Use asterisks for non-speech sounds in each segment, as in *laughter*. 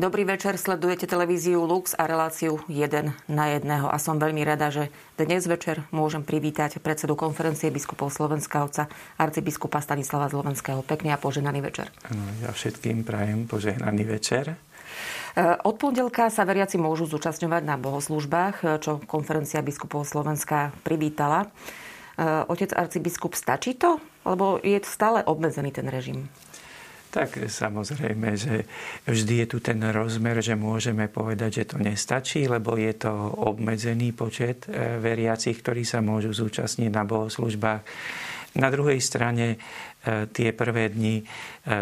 Dobrý večer, sledujete televíziu Lux a reláciu 1 na 1. A som veľmi rada, že dnes večer môžem privítať predsedu konferencie biskupov Slovenska, otca arcibiskupa Stanislava Zlovenského. Pekný a požehnaný večer. Ja všetkým prajem požehnaný večer. E, od pondelka sa veriaci môžu zúčastňovať na bohoslužbách, čo konferencia biskupov Slovenska privítala. E, otec arcibiskup, stačí to? Lebo je stále obmedzený ten režim. Tak samozrejme, že vždy je tu ten rozmer, že môžeme povedať, že to nestačí, lebo je to obmedzený počet e, veriacich, ktorí sa môžu zúčastniť na bohoslužbách. Na druhej strane E, tie prvé dni, e,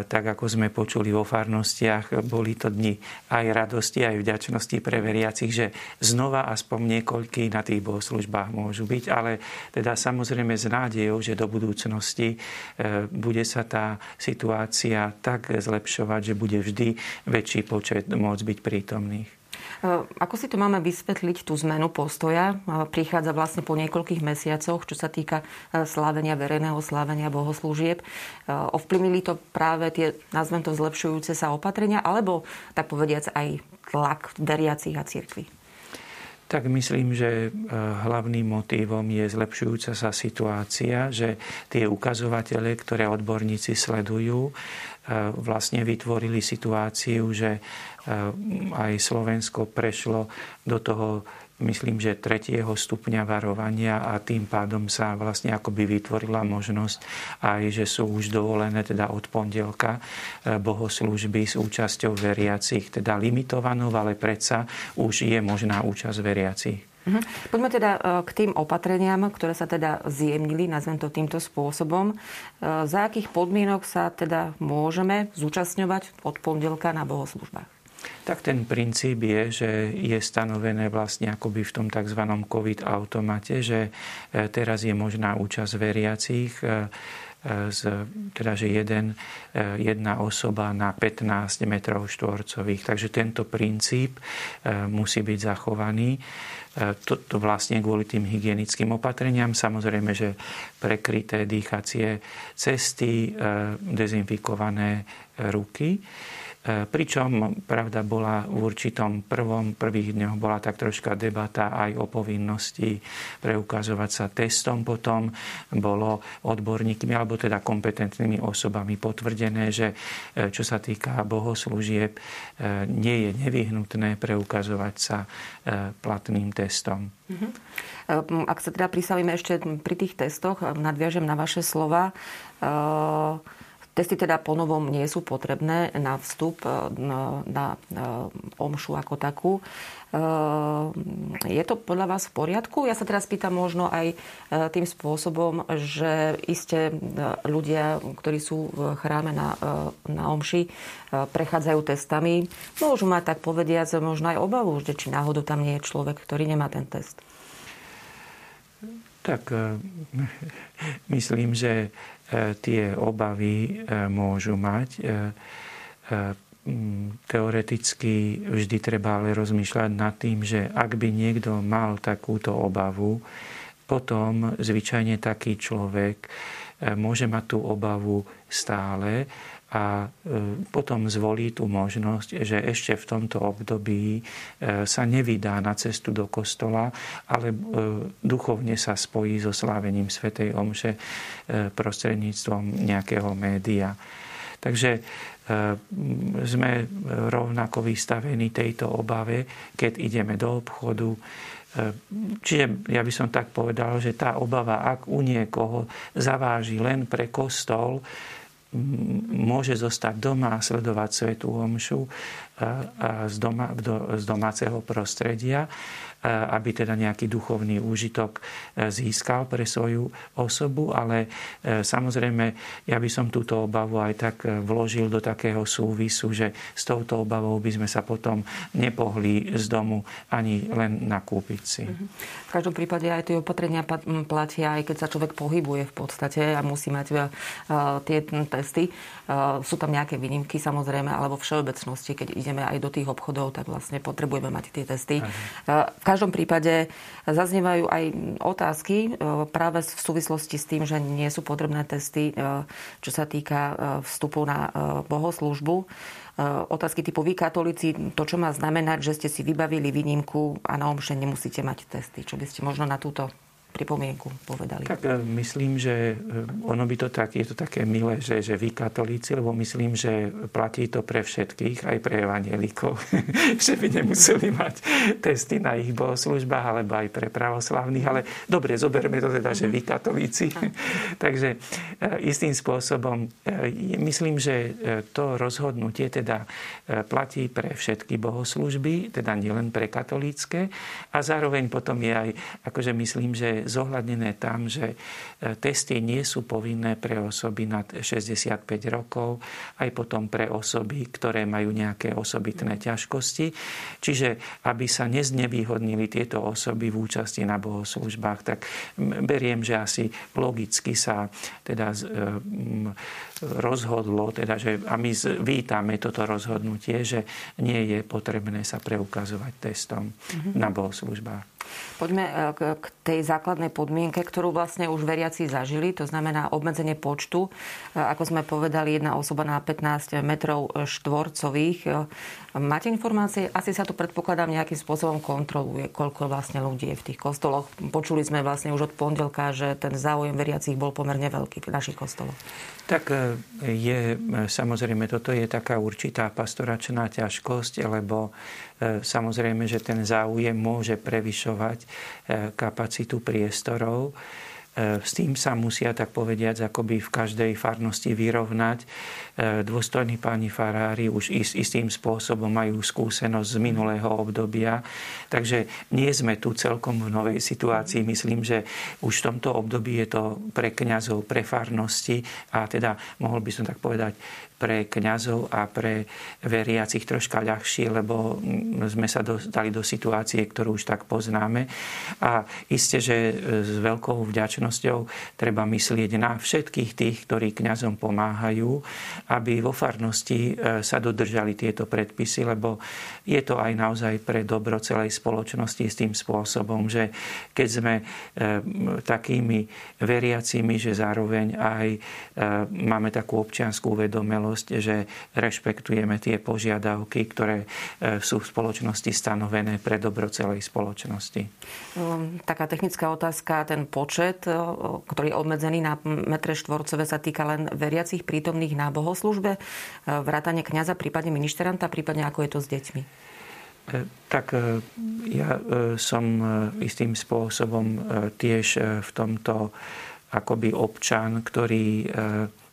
tak ako sme počuli vo farnostiach, boli to dni aj radosti, aj vďačnosti pre veriacich, že znova aspoň niekoľký na tých bohoslužbách môžu byť, ale teda samozrejme s nádejou, že do budúcnosti e, bude sa tá situácia tak zlepšovať, že bude vždy väčší počet môcť byť prítomných. Eh, ako si to máme vysvetliť, tú zmenu postoja? Eh, prichádza vlastne po niekoľkých mesiacoch, čo sa týka eh, slávenia, verejného slávenia bohoslúžieb. Ovplyvnili to práve tie, nazvem to, zlepšujúce sa opatrenia, alebo tak povediac aj tlak veriacich a cirkvi? Tak myslím, že hlavným motívom je zlepšujúca sa situácia, že tie ukazovatele, ktoré odborníci sledujú, vlastne vytvorili situáciu, že aj Slovensko prešlo do toho myslím, že tretieho stupňa varovania a tým pádom sa vlastne akoby vytvorila možnosť aj, že sú už dovolené teda od pondelka e, bohoslužby s účasťou veriacich, teda limitovanou, ale predsa už je možná účasť veriacich. Mhm. Poďme teda e, k tým opatreniam, ktoré sa teda zjemnili, nazvem to týmto spôsobom. E, za akých podmienok sa teda môžeme zúčastňovať od pondelka na bohoslužbách? Tak ten princíp je, že je stanovené vlastne akoby v tom tzv. COVID automate, že e, teraz je možná účasť veriacich z, teda, že jeden, jedna osoba na 15 metrov štvorcových. Takže tento princíp musí byť zachovaný. To, to vlastne kvôli tým hygienickým opatreniam. Samozrejme, že prekryté dýchacie cesty, dezinfikované ruky. E, pričom, pravda, bola v určitom prvom, prvých dňoch bola tak troška debata aj o povinnosti preukazovať sa testom. Potom bolo odborníkmi, alebo teda kompetentnými osobami potvrdené, že e, čo sa týka bohoslúžieb, e, nie je nevyhnutné preukazovať sa platným testom. Mhm. Ak sa teda pristavíme ešte pri tých testoch, nadviažem na vaše slova. Testy teda ponovom nie sú potrebné na vstup e, na, e, omšu ako takú. E, je to podľa vás v poriadku? Ja sa teraz pýtam možno aj tým spôsobom, že iste ľudia, ktorí sú v chráme na, na omši, prechádzajú testami, môžu mať tak povediať možno aj obavu, že či náhodou tam nie je človek, ktorý nemá ten test. Tak *laughs* myslím, že E, tie obavy e, môžu mať. E, teoreticky vždy treba ale rozmýšľať nad tým, že ak by niekto mal takúto obavu, potom zvyčajne taký človek môže mať tú obavu stále a e, potom zvolí tú možnosť, že ešte v tomto období e, sa nevydá na cestu do kostola, ale e, duchovne sa spojí so slávením Svetej Omše prostredníctvom nejakého média. Takže sme rovnako vystavení tejto obave, keď ideme do obchodu. Čiže ja by som tak povedal, že tá obava, ak u niekoho zaváži len pre kostol, môže zostať doma a sledovať svetú omšu z, doma, z domáceho prostredia aby teda nejaký duchovný úžitok e, získal pre svoju osobu, ale e, samozrejme ja by som túto obavu aj tak e, vložil do takého súvisu, že s touto obavou by sme sa potom nepohli z domu ani len nakúpiť si. Mhm. V každom prípade aj tie opatrenia platia, aj keď sa človek pohybuje v podstate a musí mať tie testy. Sú tam nejaké výnimky samozrejme, alebo v všeobecnosti, keď ideme aj do tých obchodov, tak vlastne potrebujeme mať tie testy. Aha každom prípade zaznievajú aj otázky e, práve v súvislosti s tým, že nie sú potrebné testy, čo sa týka vstupu na bohoslúžbu. otázky typu vy katolíci, to čo má znamenať, že ste si vybavili výnimku a na omše nemusíte mať testy. Čo by ste možno na túto pripomienku povedali? Tak e, myslím, že e, ono by to tak, je to také milé, že, že vy katolíci, lebo myslím, že platí to pre všetkých, aj pre evanielikov, *laughs* že by nemuseli mať testy na ich bohoslužbách, alebo aj pre pravoslavných, ale dobre, zoberme to teda, že vy katolíci. *laughs* Takže e, istým spôsobom myslím, že to rozhodnutie teda platí pre všetky bohoslužby, teda nielen pre katolícke a zároveň potom je aj, akože myslím, že zohľadnené tam, že e, testy nie sú povinné pre osoby nad 65 rokov, aj potom pre osoby, ktoré majú nejaké osobitné ťažkosti. Čiže aby sa neznevýhodnili tieto osoby v účasti na bohoslužbách, tak beriem, že asi logicky sa teda e, rozhodlo, teda, že, a my vítame toto rozhodnutie, že nie je potrebné sa preukazovať testom mm-hmm. na bohoslužbách. Poďme e, k tej základnej podmienke, ktorú vlastne už veriaci zažili, to znamená obmedzenie počtu. E, ako sme povedali, jedna osoba na 15 metrov štvorcových. E, máte informácie? Asi sa to predpokladám nejakým spôsobom kontroluje, koľko vlastne ľudí je v tých kostoloch. Počuli sme vlastne už od pondelka, že ten záujem veriacich bol pomerne veľký v našich kostoloch. Tak je, samozrejme, toto je taká určitá pastoračná ťažkosť, lebo E, samozrejme, že ten záujem môže prevyšovať e, kapacitu priestorov. E, s tým sa musia, tak povediať, akoby v každej farnosti vyrovnať. Dôstojní páni farári už istým spôsobom majú skúsenosť z minulého obdobia. Takže nie sme tu celkom v novej situácii. Myslím, že už v tomto období je to pre kňazov, pre farnosti a teda mohol by som tak povedať pre kňazov a pre veriacich troška ľahšie, lebo sme sa dostali do situácie, ktorú už tak poznáme. A isté, že s veľkou vďačnosťou treba myslieť na všetkých tých, ktorí kňazom pomáhajú, aby vo farnosti e, sa dodržali tieto predpisy, lebo je to aj naozaj pre dobro celej spoločnosti s tým spôsobom, že keď sme e, takými veriacimi, že zároveň aj e, máme takú občianskú uvedomelosť, že rešpektujeme tie požiadavky, ktoré e, sú v spoločnosti stanovené pre dobro celej spoločnosti. Um, taká technická otázka, ten počet, e, ktorý je obmedzený na metre štvorcové, sa týka len veriacich prítomných na bohoslužbe, e, vrátane kňaza, prípadne ministranta, prípadne ako je to s deťmi? Tak ja som istým spôsobom tiež v tomto akoby občan, ktorý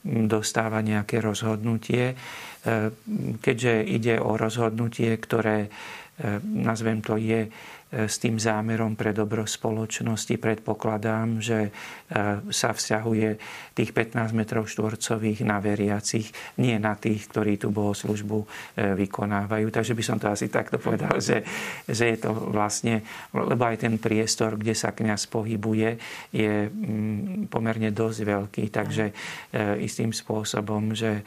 dostáva nejaké rozhodnutie. E, keďže ide o rozhodnutie, ktoré, e, nazvem to, je s tým zámerom pre dobro spoločnosti predpokladám, že e, sa vzťahuje tých 15 metrov štvorcových na veriacich, nie na tých, ktorí tú bohoslužbu e, vykonávajú. Takže by som to asi takto povedal, že, že je to vlastne, lebo aj ten priestor, kde sa kňaz pohybuje, je mm, pomerne dosť veľký, takže e, istým spôsobom, že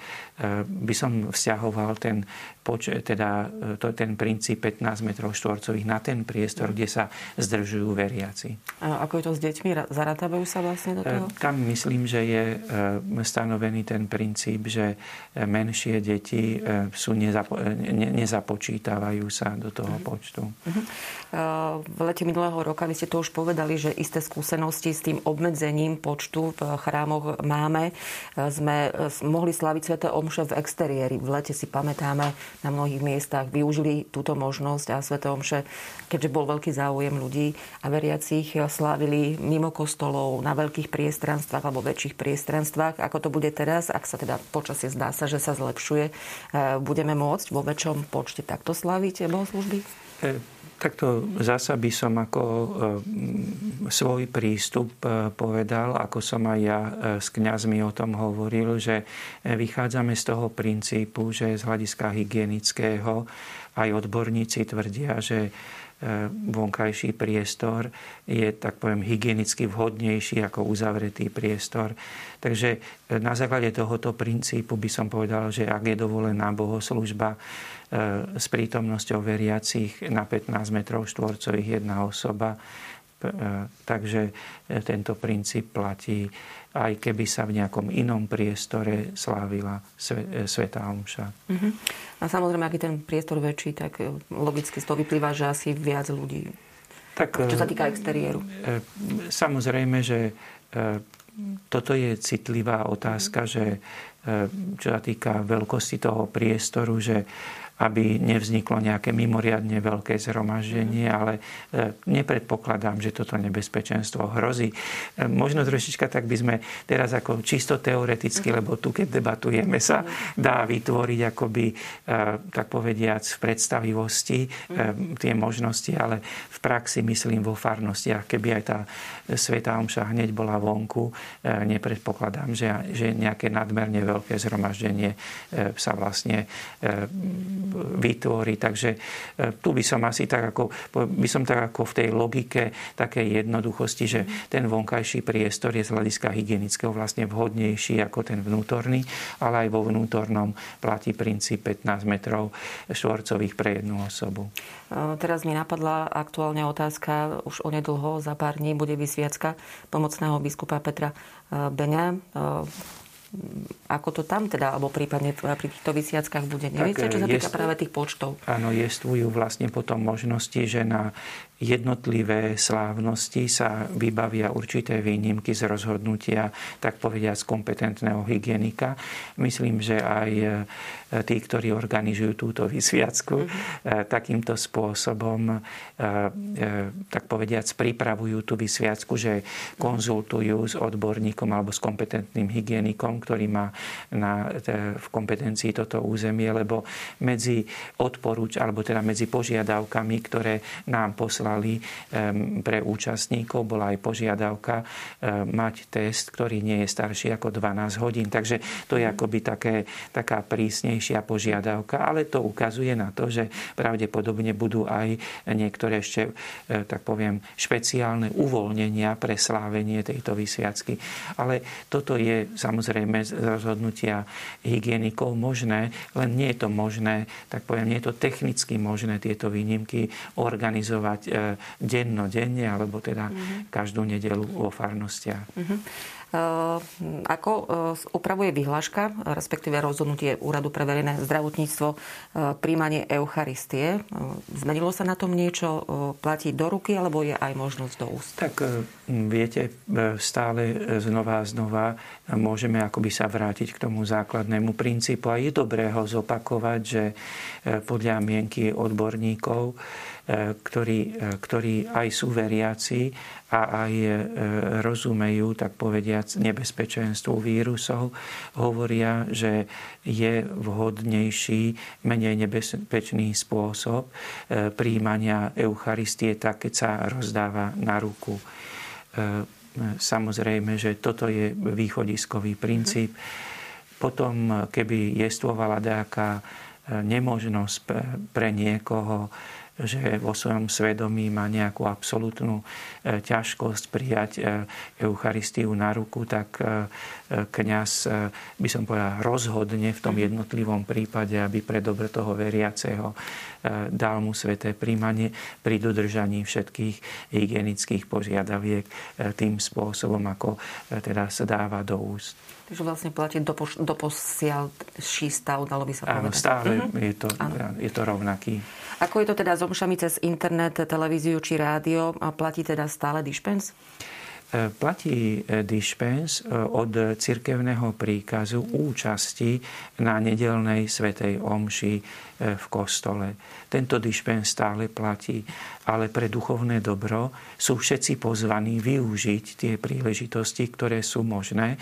by som vzťahoval ten teda ten princíp 15 metrov štvorcových na ten priestor, kde sa zdržujú veriaci. A ako je to s deťmi? Zarátavajú sa vlastne do toho? E, tam myslím, že je e, stanovený ten princíp, že e, menšie deti sú nezapo- nezapočítavajú sa do toho uh-huh. počtu. Uh-huh. V lete minulého roka, vy ste to už povedali, že isté skúsenosti s tým obmedzením počtu v chrámoch máme. Sme mohli slaviť Svete Omše v exteriéri. V lete si pamätáme, na mnohých miestach využili túto možnosť a Svete Omše, keďže bol veľký záujem ľudí a veriacich, slávili mimo kostolov, na veľkých priestranstvách alebo väčších priestranstvách. Ako to bude teraz, ak sa teda počasie zdá sa, že sa zlepšuje, e, budeme môcť vo väčšom počte takto sláviť bohoslužby? E, takto zasa by som ako svoj prístup povedal, ako som aj ja s kňazmi o tom hovoril, že vychádzame z toho princípu, že z hľadiska hygienického aj odborníci tvrdia, že vonkajší priestor je, tak poviem, hygienicky vhodnejší ako uzavretý priestor. Takže e, na základe tohoto princípu by som povedal, že ak je dovolená bohoslužba e, s prítomnosťou veriacich na 15 metrov štvorcových jedna osoba, Takže tento princíp platí aj keby sa v nejakom inom priestore slávila Svetá Omša. Uh-huh. A samozrejme, aký ten priestor väčší, tak logicky z toho vyplýva, že asi viac ľudí. Tak, čo sa týka exteriéru. Samozrejme, že toto je citlivá otázka, že čo sa týka veľkosti toho priestoru, že aby nevzniklo nejaké mimoriadne veľké zhromaždenie, ale e, nepredpokladám, že toto nebezpečenstvo hrozí. E, možno trošička tak by sme teraz ako čisto teoreticky, lebo tu keď debatujeme sa dá vytvoriť akoby e, tak povediac v predstavivosti tie možnosti, ale v praxi myslím vo farnostiach, keby aj tá Sveta Omša hneď bola vonku, nepredpokladám, že, že nejaké nadmerne veľké zhromaždenie sa vlastne vytvorí. Takže e, tu by som asi tak ako, by som tak ako v tej logike takej jednoduchosti, že ten vonkajší priestor je z hľadiska hygienického vlastne vhodnejší ako ten vnútorný, ale aj vo vnútornom platí princíp 15 metrov štvorcových pre jednu osobu. E, teraz mi napadla aktuálne otázka, už onedlho, za pár dní bude vysviacka pomocného biskupa Petra e, Beňa ako to tam teda, alebo prípadne pri týchto vysiackách bude. Neviete, čo sa týka práve tých počtov? Áno, jestvujú vlastne potom možnosti, že na jednotlivé slávnosti sa vybavia určité výnimky z rozhodnutia, tak povediať, kompetentného hygienika. Myslím, že aj e, tí, ktorí organizujú túto vysviacku, mm-hmm. takýmto spôsobom, e, tak povediac, pripravujú tú vysviacku, že konzultujú s odborníkom alebo s kompetentným hygienikom, ktorý má na, v kompetencii toto územie, lebo medzi odporúč, alebo teda medzi požiadavkami, ktoré nám poslali poslali pre účastníkov, bola aj požiadavka mať test, ktorý nie je starší ako 12 hodín. Takže to je akoby také, taká prísnejšia požiadavka, ale to ukazuje na to, že pravdepodobne budú aj niektoré ešte, tak poviem, špeciálne uvoľnenia pre slávenie tejto vysviacky. Ale toto je samozrejme z rozhodnutia hygienikov možné, len nie je to možné, tak poviem, nie je to technicky možné tieto výnimky organizovať e, denno, denne, alebo teda mm-hmm. každú nedelu vo farnostiach. Mm-hmm. Ako e, upravuje vyhláška, respektíve rozhodnutie Úradu pre verejné zdravotníctvo, príjmanie Eucharistie? Zmenilo sa na tom niečo? Platí do ruky, alebo je aj možnosť do úst? Tak viete, stále znova a znova môžeme akoby sa vrátiť k tomu základnému princípu. A je dobré ho zopakovať, že podľa mienky odborníkov ktorí, ktorí aj sú veriaci a aj e, rozumejú, tak povediac, nebezpečenstvu vírusov, hovoria, že je vhodnejší, menej nebezpečný spôsob e, príjmania Eucharistie tak, keď sa rozdáva na ruku. E, samozrejme, že toto je východiskový princíp. Potom, keby jestvovala nejaká nemožnosť pre niekoho že vo svojom svedomí má nejakú absolútnu e, ťažkosť prijať e, Eucharistiu na ruku, tak e, kňaz by som povedal rozhodne v tom mhm. jednotlivom prípade, aby pre dobre toho veriaceho dal mu sveté príjmanie pri dodržaní všetkých hygienických požiadaviek tým spôsobom, ako teda sa dáva do úst. Takže vlastne platí doposiaľ ší stav, dalo by sa povedať. Áno, stále mm-hmm. je, to, je to rovnaký. Ako je to teda s omšami cez internet, televíziu či rádio? A platí teda stále dispens? E, platí e, dispens e, od cirkevného príkazu účasti na nedelnej svetej omši v kostole. Tento dispens stále platí, ale pre duchovné dobro sú všetci pozvaní využiť tie príležitosti, ktoré sú možné.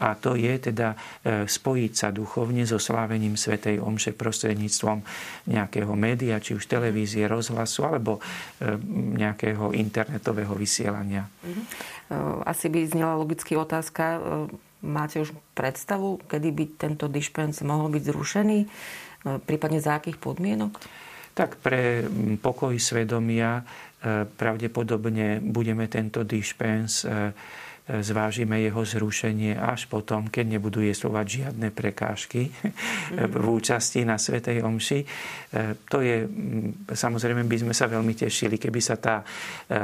A to je teda spojiť sa duchovne so slávením svätej Omše prostredníctvom nejakého média, či už televízie, rozhlasu, alebo nejakého internetového vysielania. Asi by znela logicky otázka, máte už predstavu, kedy by tento dispens mohol byť zrušený? No, prípadne za akých podmienok? Tak pre pokoj svedomia e, pravdepodobne budeme tento dispens e, zvážime jeho zrušenie až potom, keď nebudú jeslovať žiadne prekážky mm-hmm. v účasti na Svetej Omši. To je, samozrejme by sme sa veľmi tešili, keby sa tá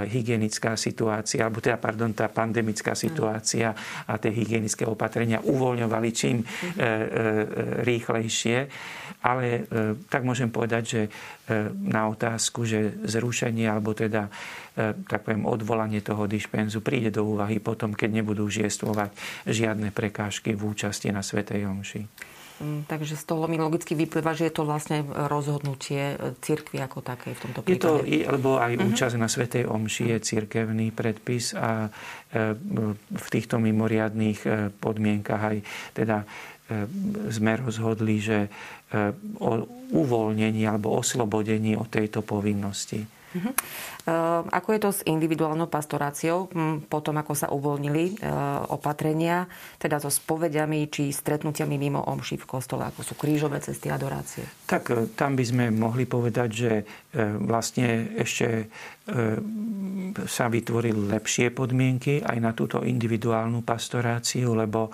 hygienická situácia, alebo teda, pardon, tá pandemická situácia a tie hygienické opatrenia uvoľňovali čím mm-hmm. rýchlejšie. Ale tak môžem povedať, že na otázku, že zrušenie alebo teda tak poviem, odvolanie toho dispenzu príde do úvahy potom, keď nebudú žiestvovať žiadne prekážky v účasti na Svetej Omši. Mm, takže z toho mi logicky vyplýva, že je to vlastne rozhodnutie cirkvi ako také v tomto prípade. Je to, lebo aj uh-huh. účasť na Svetej Omši je cirkevný predpis a e, v týchto mimoriadných e, podmienkach aj teda e, sme rozhodli, že o uvoľnení alebo oslobodení od tejto povinnosti. Uh-huh. Ako je to s individuálnou pastoráciou hm, potom, ako sa uvoľnili eh, opatrenia, teda so spovediami či stretnutiami mimo omši v kostole, ako sú krížové cesty adorácie? Tak eh, tam by sme mohli povedať, že vlastne ešte sa vytvorili lepšie podmienky aj na túto individuálnu pastoráciu, lebo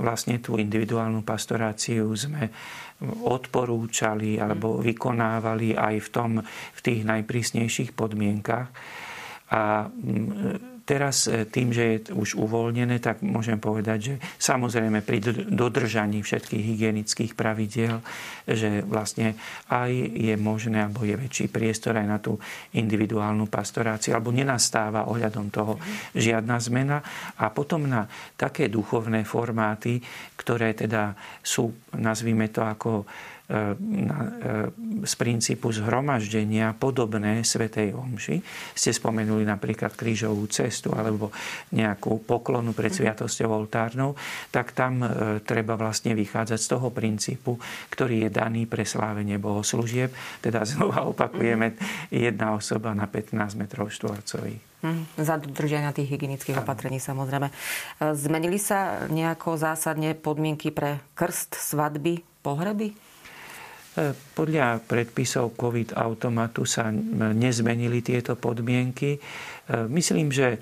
vlastne tú individuálnu pastoráciu sme odporúčali alebo vykonávali aj v, tom, v tých najprísnejších podmienkach. A Teraz e, tým, že je už uvoľnené, tak môžem povedať, že samozrejme pri dodržaní všetkých hygienických pravidiel, že vlastne aj je možné, alebo je väčší priestor aj na tú individuálnu pastoráciu, alebo nenastáva ohľadom toho žiadna zmena. A potom na také duchovné formáty, ktoré teda sú, nazvime to ako z princípu zhromaždenia podobné Svetej Omši. Ste spomenuli napríklad krížovú cestu alebo nejakú poklonu pred mhm. sviatosťou oltárnou, tak tam e, treba vlastne vychádzať z toho princípu, ktorý je daný pre slávenie bohoslúžieb. Teda znova opakujeme mhm. jedna osoba na 15 metrov štvorcových. Za dodržania tých hygienických opatrení samozrejme. E, zmenili sa nejako zásadne podmienky pre krst, svadby, pohreby? E, podľa predpisov COVID automatu sa nezmenili tieto podmienky. E, myslím, že e,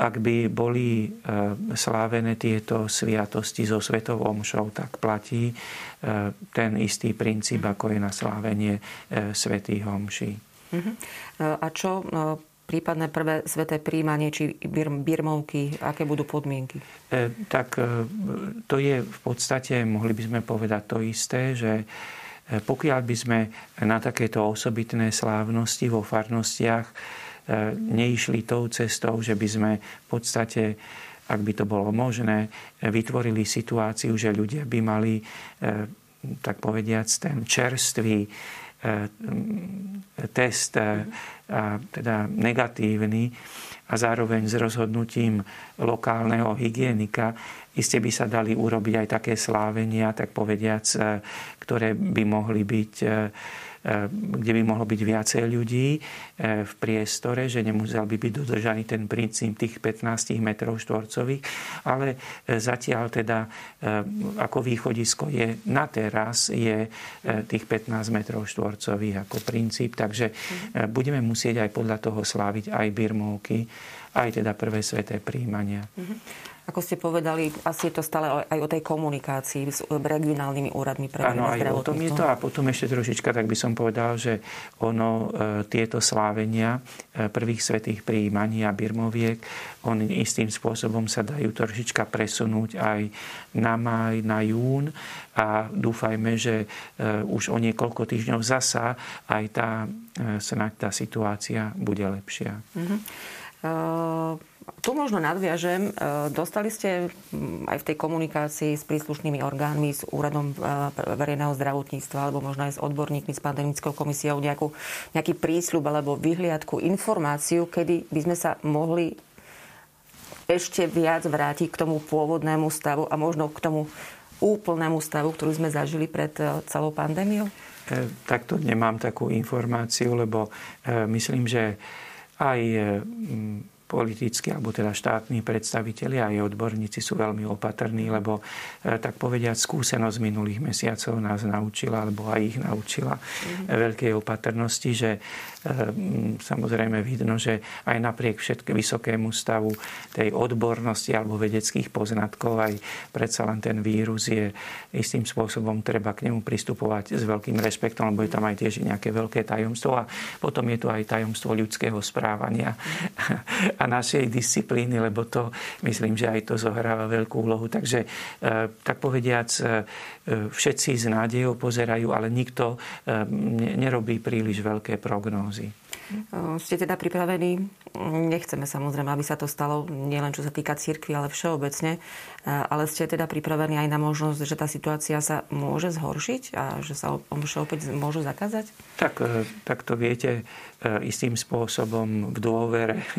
ak by boli slávené tieto sviatosti so Svetovou omšou, tak platí ten istý princíp, ako je na slávenie Svetých omší. Mhm. A čo prípadné prvé sveté príjmanie či birmovky, aké budú podmienky? tak to je v podstate, mohli by sme povedať to isté, že pokiaľ by sme na takéto osobitné slávnosti vo farnostiach e, neišli tou cestou, že by sme v podstate ak by to bolo možné, vytvorili situáciu, že ľudia by mali, e, tak povediac, ten čerstvý test, teda negatívny, a zároveň s rozhodnutím lokálneho hygienika, iste by sa dali urobiť aj také slávenia, tak povediac, ktoré by mohli byť kde by mohlo byť viacej ľudí e, v priestore, že nemusel by byť dodržaný ten princíp tých 15 metrov štvorcových, ale zatiaľ teda ako východisko je na teraz je tých 15 metrov štvorcových ako princíp, takže budeme musieť aj podľa toho sláviť aj birmovky, aj teda prvé sveté príjmania. Mm-hmm. Ako ste povedali, asi je to stále aj o tej komunikácii s regionálnymi úradmi pre Áno, aj o tom je to. A potom ešte trošička, tak by som povedal, že ono, e, tieto slávenia e, prvých svetých príjmaní a birmoviek, oni istým spôsobom sa dajú trošička presunúť aj na maj, na jún a dúfajme, že e, už o niekoľko týždňov zasa aj tá, snáď tá situácia bude lepšia. Mm-hmm. Uh tu možno nadviažem. E, dostali ste aj v tej komunikácii s príslušnými orgánmi, s úradom e, verejného zdravotníctva alebo možno aj s odborníkmi, s pandemickou komisiou nejakú, nejaký prísľub alebo vyhliadku, informáciu, kedy by sme sa mohli ešte viac vrátiť k tomu pôvodnému stavu a možno k tomu úplnému stavu, ktorý sme zažili pred e, celou pandémiou? Takto nemám takú informáciu, lebo myslím, že aj politickí alebo teda štátni predstavitelia a aj odborníci sú veľmi opatrní, lebo tak povediať skúsenosť minulých mesiacov nás naučila, alebo aj ich naučila mm. veľkej opatrnosti, že samozrejme vidno, že aj napriek všetkému vysokému stavu tej odbornosti alebo vedeckých poznatkov aj predsa len ten vírus je istým spôsobom treba k nemu pristupovať s veľkým rešpektom, lebo je tam aj tiež nejaké veľké tajomstvo a potom je tu aj tajomstvo ľudského správania a našej disciplíny, lebo to myslím, že aj to zohráva veľkú úlohu. Takže e, tak povediac e, všetci s nádejou pozerajú, ale nikto e, nerobí príliš veľké prognózy. Ste teda pripravení? Nechceme samozrejme, aby sa to stalo nielen čo sa týka cirkvi, ale všeobecne. Ale ste teda pripravení aj na možnosť, že tá situácia sa môže zhoršiť a že sa opäť môžu zakázať? Tak, e, tak to viete istým spôsobom v dôvere. *laughs*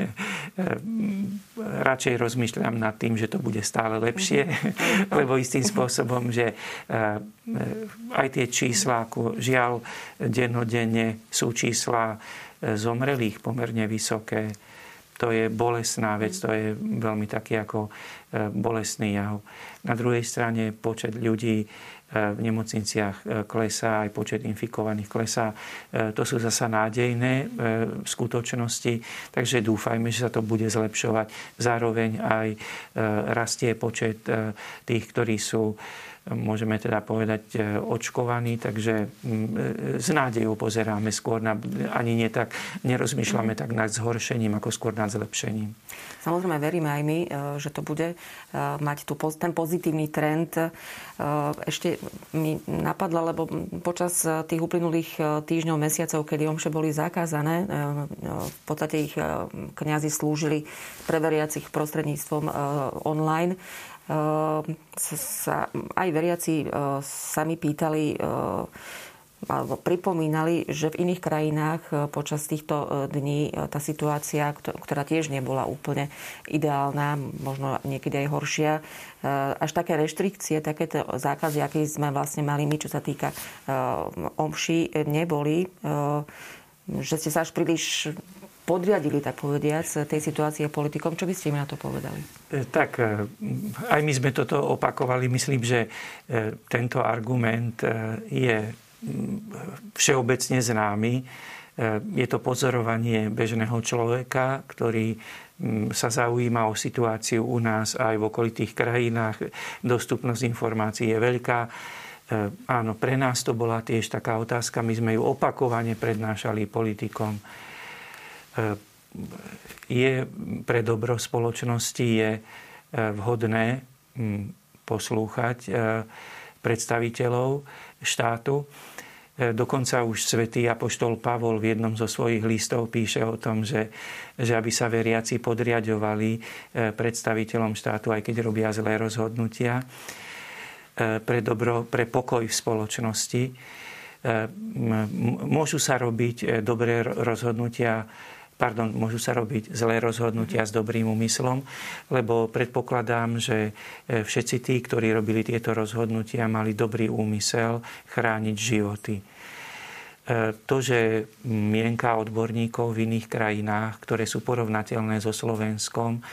Radšej rozmýšľam nad tým, že to bude stále lepšie, mhm. *laughs* lebo istým spôsobom, že aj tie čísla, ako žiaľ, dennodenne sú čísla zomrelých pomerne vysoké. To je bolestná vec, to je veľmi taký ako e, bolestný jav. Na druhej strane počet ľudí e, v nemocniciach e, klesá, aj počet infikovaných klesá. To sú zasa nádejné skutočnosti, takže dúfajme, že sa to bude zlepšovať. Zároveň aj rastie počet tých, ktorí sú môžeme teda povedať, e, očkovaní, takže mm, e, s nádejou pozeráme skôr na, ani nie tak, nerozmýšľame tak nad zhoršením, ako skôr nad zlepšením. Samozrejme veríme aj my, e, že to bude mať tu, ten pozitívny trend. Ešte mi napadla, lebo počas tých uplynulých týždňov, mesiacov, kedy omše boli zakázané, v podstate ich kňazi slúžili pre veriacich prostredníctvom online sa aj veriaci ehm, sami pýtali ehm, alebo pripomínali, že v iných krajinách počas týchto dní tá situácia, ktorá tiež nebola úplne ideálna, možno niekedy aj horšia, až také reštrikcie, takéto zákazy, aké sme vlastne mali my, čo sa týka omší, neboli že ste sa až príliš podriadili, tak povediac, tej situácie politikom. Čo by ste mi na to povedali? E, tak, e, aj my sme toto opakovali. Myslím, že e, tento argument je všeobecne známy. Je to pozorovanie bežného človeka, ktorý sa zaujíma o situáciu u nás aj v okolitých krajinách. Dostupnosť informácií je veľká. Áno, pre nás to bola tiež taká otázka. My sme ju opakovane prednášali politikom je pre dobro spoločnosti je e, vhodné poslúchať e, predstaviteľov štátu. Dokonca už svätý Apoštol Pavol v jednom zo svojich listov píše o tom, že, že aby sa veriaci podriadovali predstaviteľom štátu, aj keď robia zlé rozhodnutia, pre dobro, pre pokoj v spoločnosti. Môžu sa robiť dobré rozhodnutia pardon, môžu sa robiť zlé rozhodnutia s dobrým úmyslom, lebo predpokladám, že e, všetci tí, ktorí robili tieto rozhodnutia, mali dobrý úmysel chrániť životy. E, to, že mienka odborníkov v iných krajinách, ktoré sú porovnateľné so Slovenskom,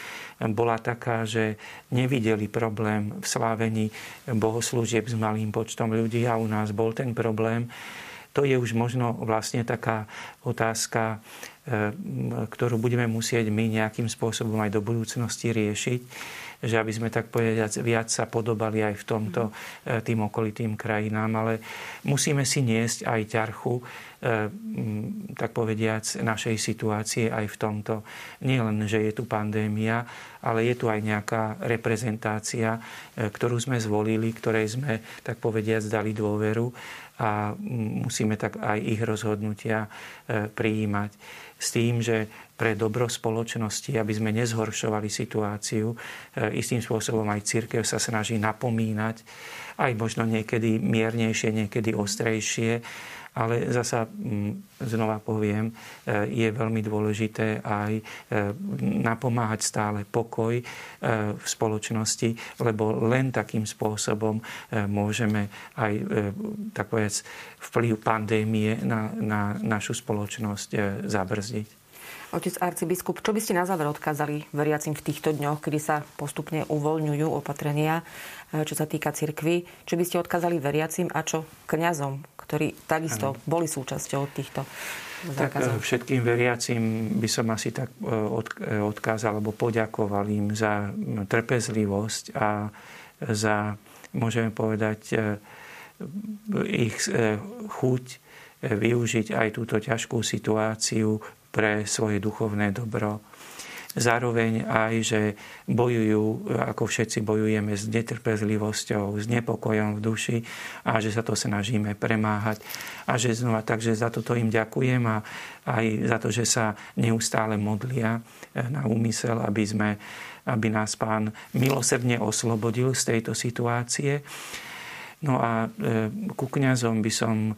bola taká, že nevideli problém v slávení bohoslúžieb s malým počtom ľudí a u nás bol ten problém. To je už možno vlastne taká otázka E, ktorú budeme musieť my nejakým spôsobom aj do budúcnosti riešiť, že aby sme tak povedať viac sa podobali aj v tomto e, tým okolitým krajinám, ale musíme si niesť aj ťarchu e, tak povediac našej situácie aj v tomto. Nie len, že je tu pandémia, ale je tu aj nejaká reprezentácia, ktorú sme zvolili, ktorej sme tak povediac dali dôveru a musíme tak aj ich rozhodnutia prijímať. S tým, že pre dobro spoločnosti, aby sme nezhoršovali situáciu, e, istým spôsobom aj církev sa snaží napomínať, aj možno niekedy miernejšie, niekedy ostrejšie, ale zasa mm, znova poviem, e, je veľmi dôležité aj e, napomáhať stále pokoj v spoločnosti, lebo len takým spôsobom môžeme aj tak vplyv pandémie na, na našu spoločnosť zabrzdiť. Otec arcibiskup, čo by ste na záver odkázali veriacim v týchto dňoch, kedy sa postupne uvoľňujú opatrenia, e, čo sa týka cirkvy? Čo by ste odkázali veriacim a čo kňazom, ktorí takisto ano. boli súčasťou týchto zákazov? Tak všetkým veriacim by som asi tak odkázal, alebo poďakoval im za trpezlivosť a za, môžeme povedať, ich chuť využiť aj túto ťažkú situáciu pre svoje duchovné dobro. Zároveň aj, že bojujú, ako všetci bojujeme s netrpezlivosťou, s nepokojom v duši a že sa to snažíme premáhať. A že znova, takže za toto im ďakujem a aj za to, že sa neustále modlia eh, na úmysel, aby, sme, aby nás Pán milosrdne oslobodil z tejto situácie. No a e, ku kňazom by som e,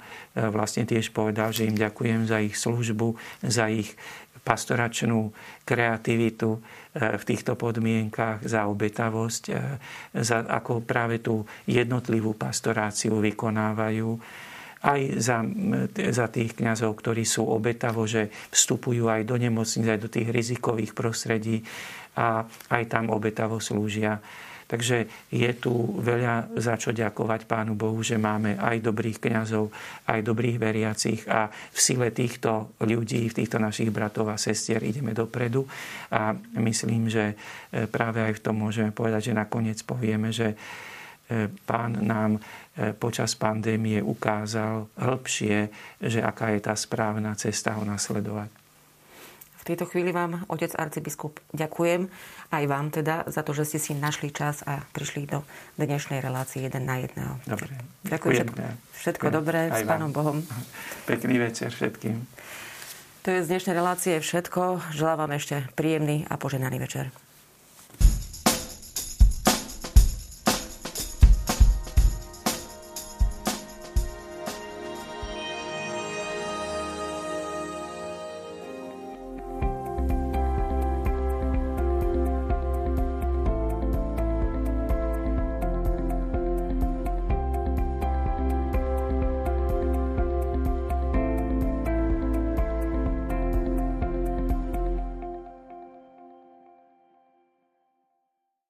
vlastne tiež povedal, že im ďakujem za ich službu, za ich pastoračnú kreativitu e, v týchto podmienkach, za obetavosť, za ako práve tú jednotlivú pastoráciu vykonávajú. Aj za, za tých kňazov, ktorí sú obetavo, že vstupujú aj do nemocnic, aj do tých rizikových prostredí a aj tam obetavo slúžia Takže je tu veľa za čo ďakovať Pánu Bohu, že máme aj dobrých kňazov, aj dobrých veriacich a v sile týchto ľudí, v týchto našich bratov a sestier ideme dopredu. A myslím, že e, práve aj v tom môžeme povedať, že nakoniec povieme, že e, Pán nám e, počas pandémie ukázal hĺbšie, že aká je tá správna cesta ho nasledovať. V tejto chvíli vám, otec arcibiskup, ďakujem aj vám teda za to, že ste si našli čas a prišli do dnešnej relácie jeden na jedného. Dobre. Ďakujem. Všetko, všetko dobré aj s Pánom Bohom. Pekný večer všetkým. To je z dnešnej relácie všetko. Želám vám ešte príjemný a poženaný večer.